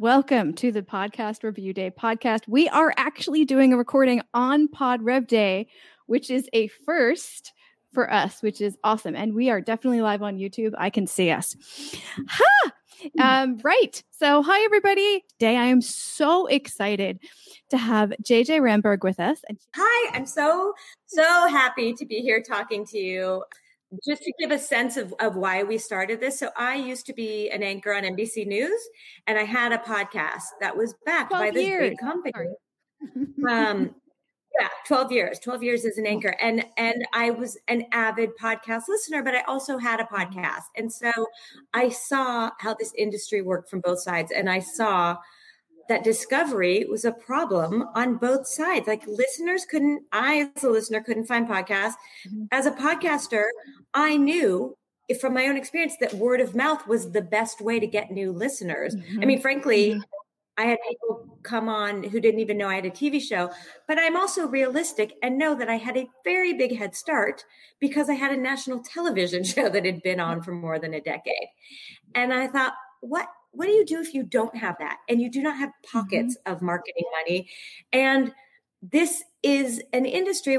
Welcome to the Podcast Review Day podcast. We are actually doing a recording on Pod Rev Day, which is a first for us, which is awesome. And we are definitely live on YouTube. I can see us. Ha! Um, right. So, hi, everybody. Day, I am so excited to have JJ Ramberg with us. Hi, I'm so, so happy to be here talking to you just to give a sense of, of why we started this. So I used to be an anchor on NBC News and I had a podcast that was backed by this years. big company. um, yeah, 12 years, 12 years as an anchor. And, and I was an avid podcast listener, but I also had a podcast. And so I saw how this industry worked from both sides. And I saw that discovery was a problem on both sides. Like listeners couldn't, I as a listener couldn't find podcasts. Mm-hmm. As a podcaster, I knew from my own experience that word of mouth was the best way to get new listeners. Mm-hmm. I mean, frankly, mm-hmm. I had people come on who didn't even know I had a TV show, but I'm also realistic and know that I had a very big head start because I had a national television show that had been on for more than a decade. And I thought, what what do you do if you don't have that and you do not have pockets mm-hmm. of marketing money? And this is an industry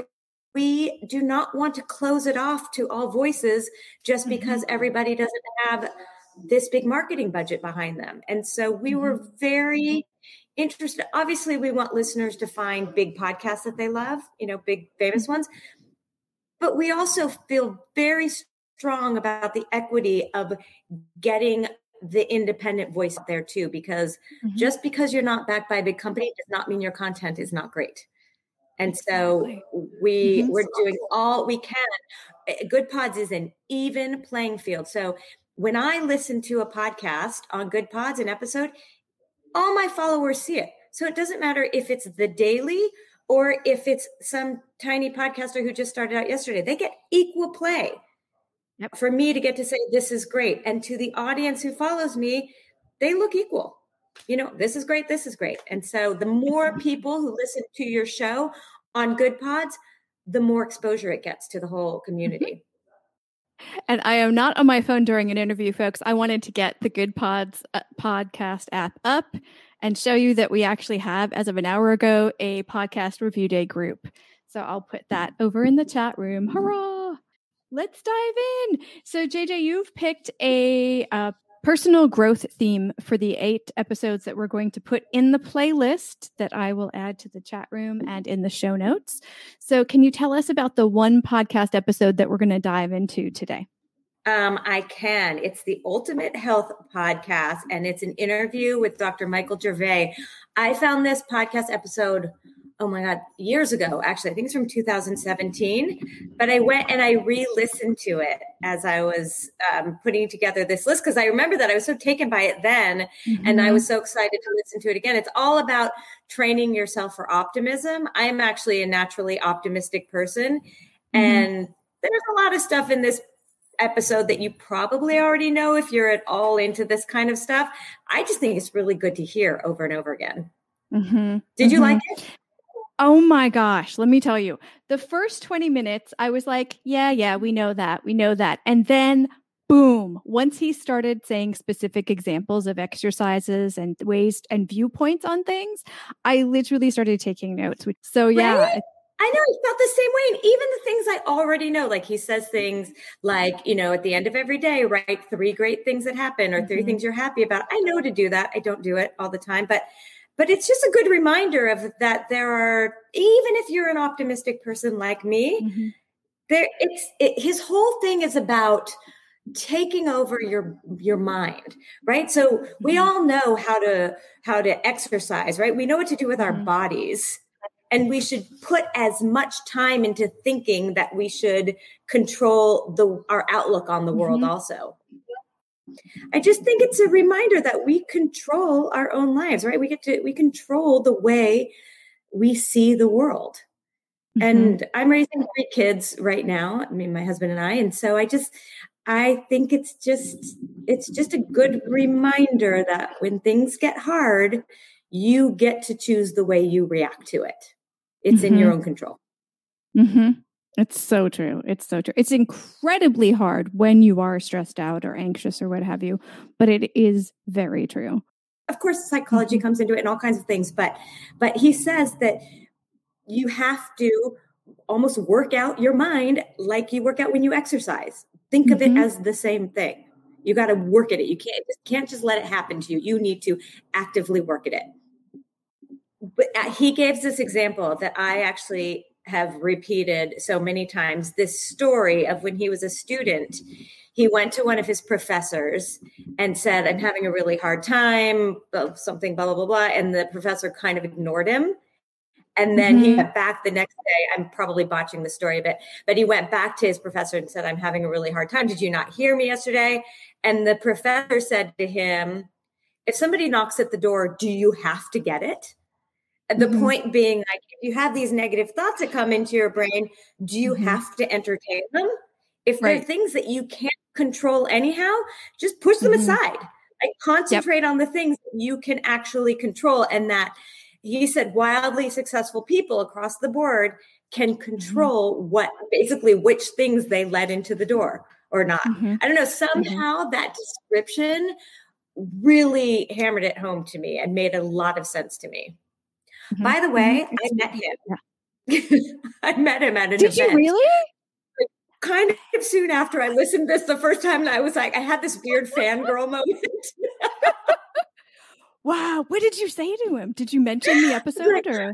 we do not want to close it off to all voices just mm-hmm. because mm-hmm. everybody doesn't have this big marketing budget behind them. And so we mm-hmm. were very interested. Obviously, we want listeners to find big podcasts that they love, you know, big famous ones. But we also feel very strong about the equity of getting the independent voice there too because mm-hmm. just because you're not backed by a big company does not mean your content is not great. And so we mm-hmm. we're doing all we can. Goodpods is an even playing field. So when i listen to a podcast on Goodpods, an episode all my followers see it. So it doesn't matter if it's the daily or if it's some tiny podcaster who just started out yesterday they get equal play Yep. For me to get to say, this is great. And to the audience who follows me, they look equal. You know, this is great, this is great. And so the more people who listen to your show on Goodpods, the more exposure it gets to the whole community. And I am not on my phone during an interview, folks. I wanted to get the Goodpods uh, podcast app up and show you that we actually have, as of an hour ago, a podcast review day group. So I'll put that over in the chat room. Hurrah! Let's dive in. So, JJ, you've picked a uh, personal growth theme for the eight episodes that we're going to put in the playlist that I will add to the chat room and in the show notes. So, can you tell us about the one podcast episode that we're going to dive into today? Um, I can. It's the Ultimate Health Podcast, and it's an interview with Dr. Michael Gervais. I found this podcast episode oh my God, years ago, actually, I think it's from 2017. But I went and I re listened to it as I was um, putting together this list because I remember that I was so taken by it then. Mm-hmm. And I was so excited to listen to it again. It's all about training yourself for optimism. I'm actually a naturally optimistic person. Mm-hmm. And there's a lot of stuff in this episode that you probably already know if you're at all into this kind of stuff. I just think it's really good to hear over and over again. Mm-hmm. Did you mm-hmm. like it? Oh my gosh, let me tell you. The first 20 minutes, I was like, yeah, yeah, we know that. We know that. And then boom, once he started saying specific examples of exercises and ways and viewpoints on things, I literally started taking notes. So yeah. Right? I know he felt the same way. And even the things I already know, like he says things like, you know, at the end of every day, write three great things that happen or 3 mm-hmm. things you're happy about. I know to do that. I don't do it all the time, but but it's just a good reminder of that there are even if you're an optimistic person like me mm-hmm. there it's it, his whole thing is about taking over your your mind right so mm-hmm. we all know how to how to exercise right we know what to do with our mm-hmm. bodies and we should put as much time into thinking that we should control the our outlook on the world mm-hmm. also I just think it's a reminder that we control our own lives, right? We get to we control the way we see the world. Mm-hmm. And I'm raising three kids right now, I mean my husband and I, and so I just I think it's just it's just a good reminder that when things get hard, you get to choose the way you react to it. It's mm-hmm. in your mm-hmm. own control. Mm-hmm. It's so true. It's so true. It's incredibly hard when you are stressed out or anxious or what have you, but it is very true. of course psychology mm-hmm. comes into it and all kinds of things but but he says that you have to almost work out your mind like you work out when you exercise think mm-hmm. of it mm-hmm. as the same thing you got to work at it you can't just can't just let it happen to you you need to actively work at it but uh, he gives this example that i actually have repeated so many times this story of when he was a student he went to one of his professors and said i'm having a really hard time something blah blah blah blah and the professor kind of ignored him and then mm-hmm. he went back the next day. I'm probably botching the story a bit, but he went back to his professor and said, I'm having a really hard time. Did you not hear me yesterday? And the professor said to him, If somebody knocks at the door, do you have to get it? The mm-hmm. point being, like, if you have these negative thoughts that come into your brain, do you mm-hmm. have to entertain them? If right. they're things that you can't control anyhow, just push them mm-hmm. aside. Like concentrate yep. on the things you can actually control and that he said wildly successful people across the board can mm-hmm. control what basically which things they let into the door or not. Mm-hmm. I don't know. Mm-hmm. Somehow that description really hammered it home to me and made a lot of sense to me. Mm-hmm. By the way, I met him. I met him at an Did event. you really? Kind of soon after I listened to this the first time, I was like, I had this weird fangirl moment. Wow. What did you say to him? Did you mention the episode like, or?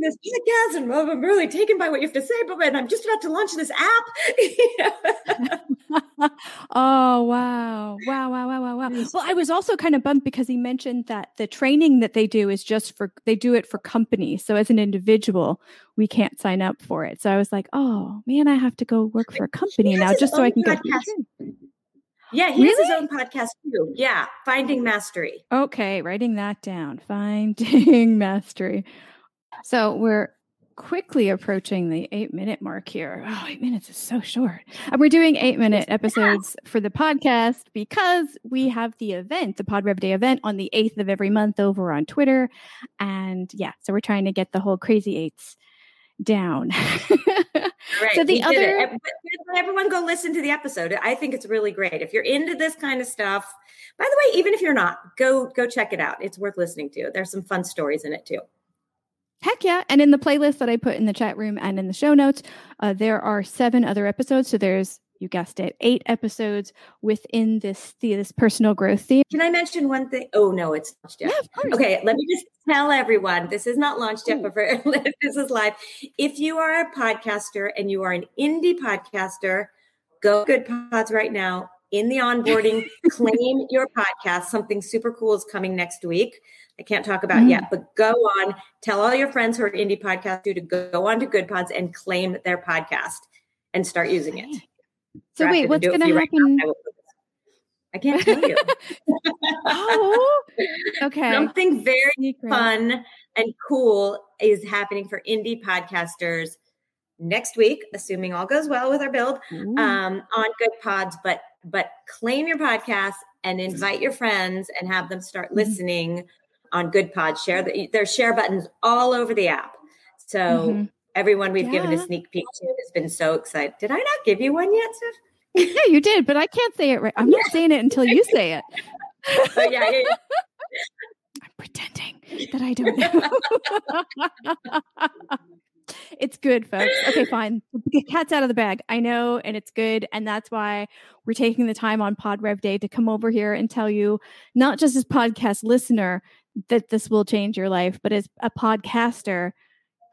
This podcast and I'm really taken by what you have to say, but I'm just about to launch this app. oh wow. Wow, wow, wow, wow, wow. Well, I was also kind of bummed because he mentioned that the training that they do is just for they do it for companies. So as an individual, we can't sign up for it. So I was like, oh man, I have to go work for a company now just so I can get yeah, he really? has his own podcast too. Yeah, Finding Mastery. Okay, writing that down. Finding Mastery. So we're quickly approaching the eight minute mark here. Oh, eight minutes is so short. And we're doing eight minute episodes for the podcast because we have the event, the Pod Rev Day event on the 8th of every month over on Twitter. And yeah, so we're trying to get the whole crazy eights down. right. So the other everyone go listen to the episode. I think it's really great. If you're into this kind of stuff, by the way, even if you're not, go go check it out. It's worth listening to. There's some fun stories in it too. Heck yeah. And in the playlist that I put in the chat room and in the show notes, uh, there are seven other episodes. So there's you guessed it, eight episodes within this this personal growth theme. Can I mention one thing? Oh no, it's launched yet. Yeah, okay, let me just tell everyone this is not launched yet, but for, this is live. If you are a podcaster and you are an indie podcaster, go Goodpods right now in the onboarding, claim your podcast. Something super cool is coming next week. I can't talk about mm. yet, but go on, tell all your friends who are indie podcasters to go on to Goodpods and claim their podcast and start using it. So wait, what's going to happen? Right I can't tell you. oh, okay. Something very Secret. fun and cool is happening for indie podcasters next week, assuming all goes well with our build um, on Good Pods. But but claim your podcast and invite your friends and have them start mm-hmm. listening mm-hmm. on Good Pod Share the, there's share buttons all over the app. So mm-hmm. everyone we've yeah. given a sneak peek to has been so excited. Did I not give you one yet, Steph? yeah, you did, but I can't say it right. I'm not saying it until you say it. oh, yeah, yeah, yeah. I'm pretending that I don't know. it's good, folks. Okay, fine. The cat's out of the bag. I know, and it's good. And that's why we're taking the time on Pod Rev Day to come over here and tell you, not just as podcast listener, that this will change your life, but as a podcaster,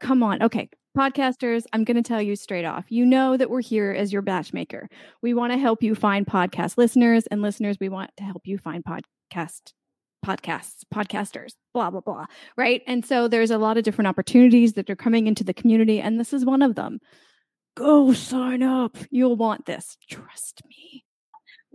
come on. Okay, podcasters, I'm going to tell you straight off. You know that we're here as your matchmaker. We want to help you find podcast listeners, and listeners, we want to help you find podcast podcasts, podcasters, blah, blah, blah. Right. And so there's a lot of different opportunities that are coming into the community, and this is one of them. Go sign up. You'll want this. Trust me.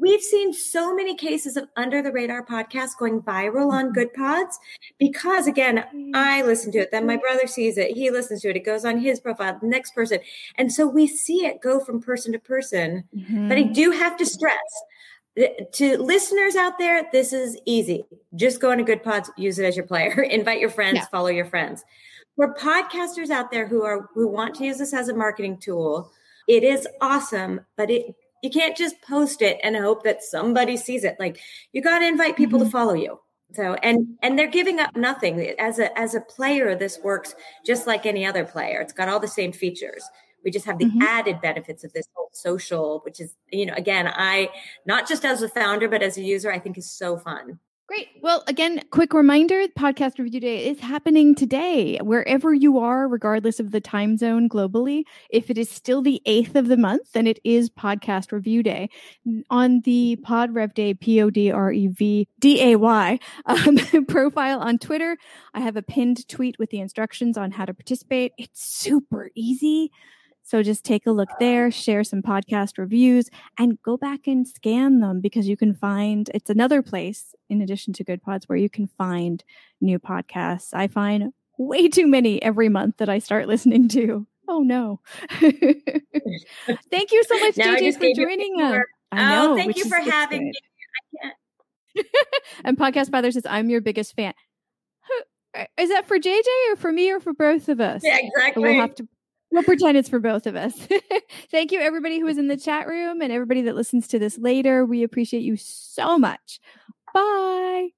We've seen so many cases of under the radar podcasts going viral on mm-hmm. Goodpods because, again, I listen to it, then my brother sees it, he listens to it, it goes on his profile, the next person. And so we see it go from person to person. Mm-hmm. But I mm-hmm. do have to stress to listeners out there, this is easy. Just go into Goodpods, use it as your player, invite your friends, yeah. follow your friends. For podcasters out there who are who want to use this as a marketing tool, it is awesome, but it you can't just post it and hope that somebody sees it. Like you got to invite people mm-hmm. to follow you. So and and they're giving up nothing as a as a player. This works just like any other player. It's got all the same features. We just have the mm-hmm. added benefits of this whole social, which is you know again I not just as a founder but as a user I think is so fun. Great. Well, again, quick reminder podcast review day is happening today, wherever you are, regardless of the time zone globally. If it is still the 8th of the month, then it is podcast review day. On the Pod Rev Day, P O D R E V D A Y um, profile on Twitter, I have a pinned tweet with the instructions on how to participate. It's super easy. So just take a look there, share some podcast reviews, and go back and scan them because you can find it's another place in addition to Goodpods where you can find new podcasts. I find way too many every month that I start listening to. Oh no. thank you so much, JJ, for joining us. I know, oh, thank you for having me. I can't And Podcast Father says, I'm your biggest fan. Uh, is that for JJ or for me or for both of us? Yeah, exactly. we'll have to We'll pretend it's for both of us. Thank you, everybody who is in the chat room and everybody that listens to this later. We appreciate you so much. Bye.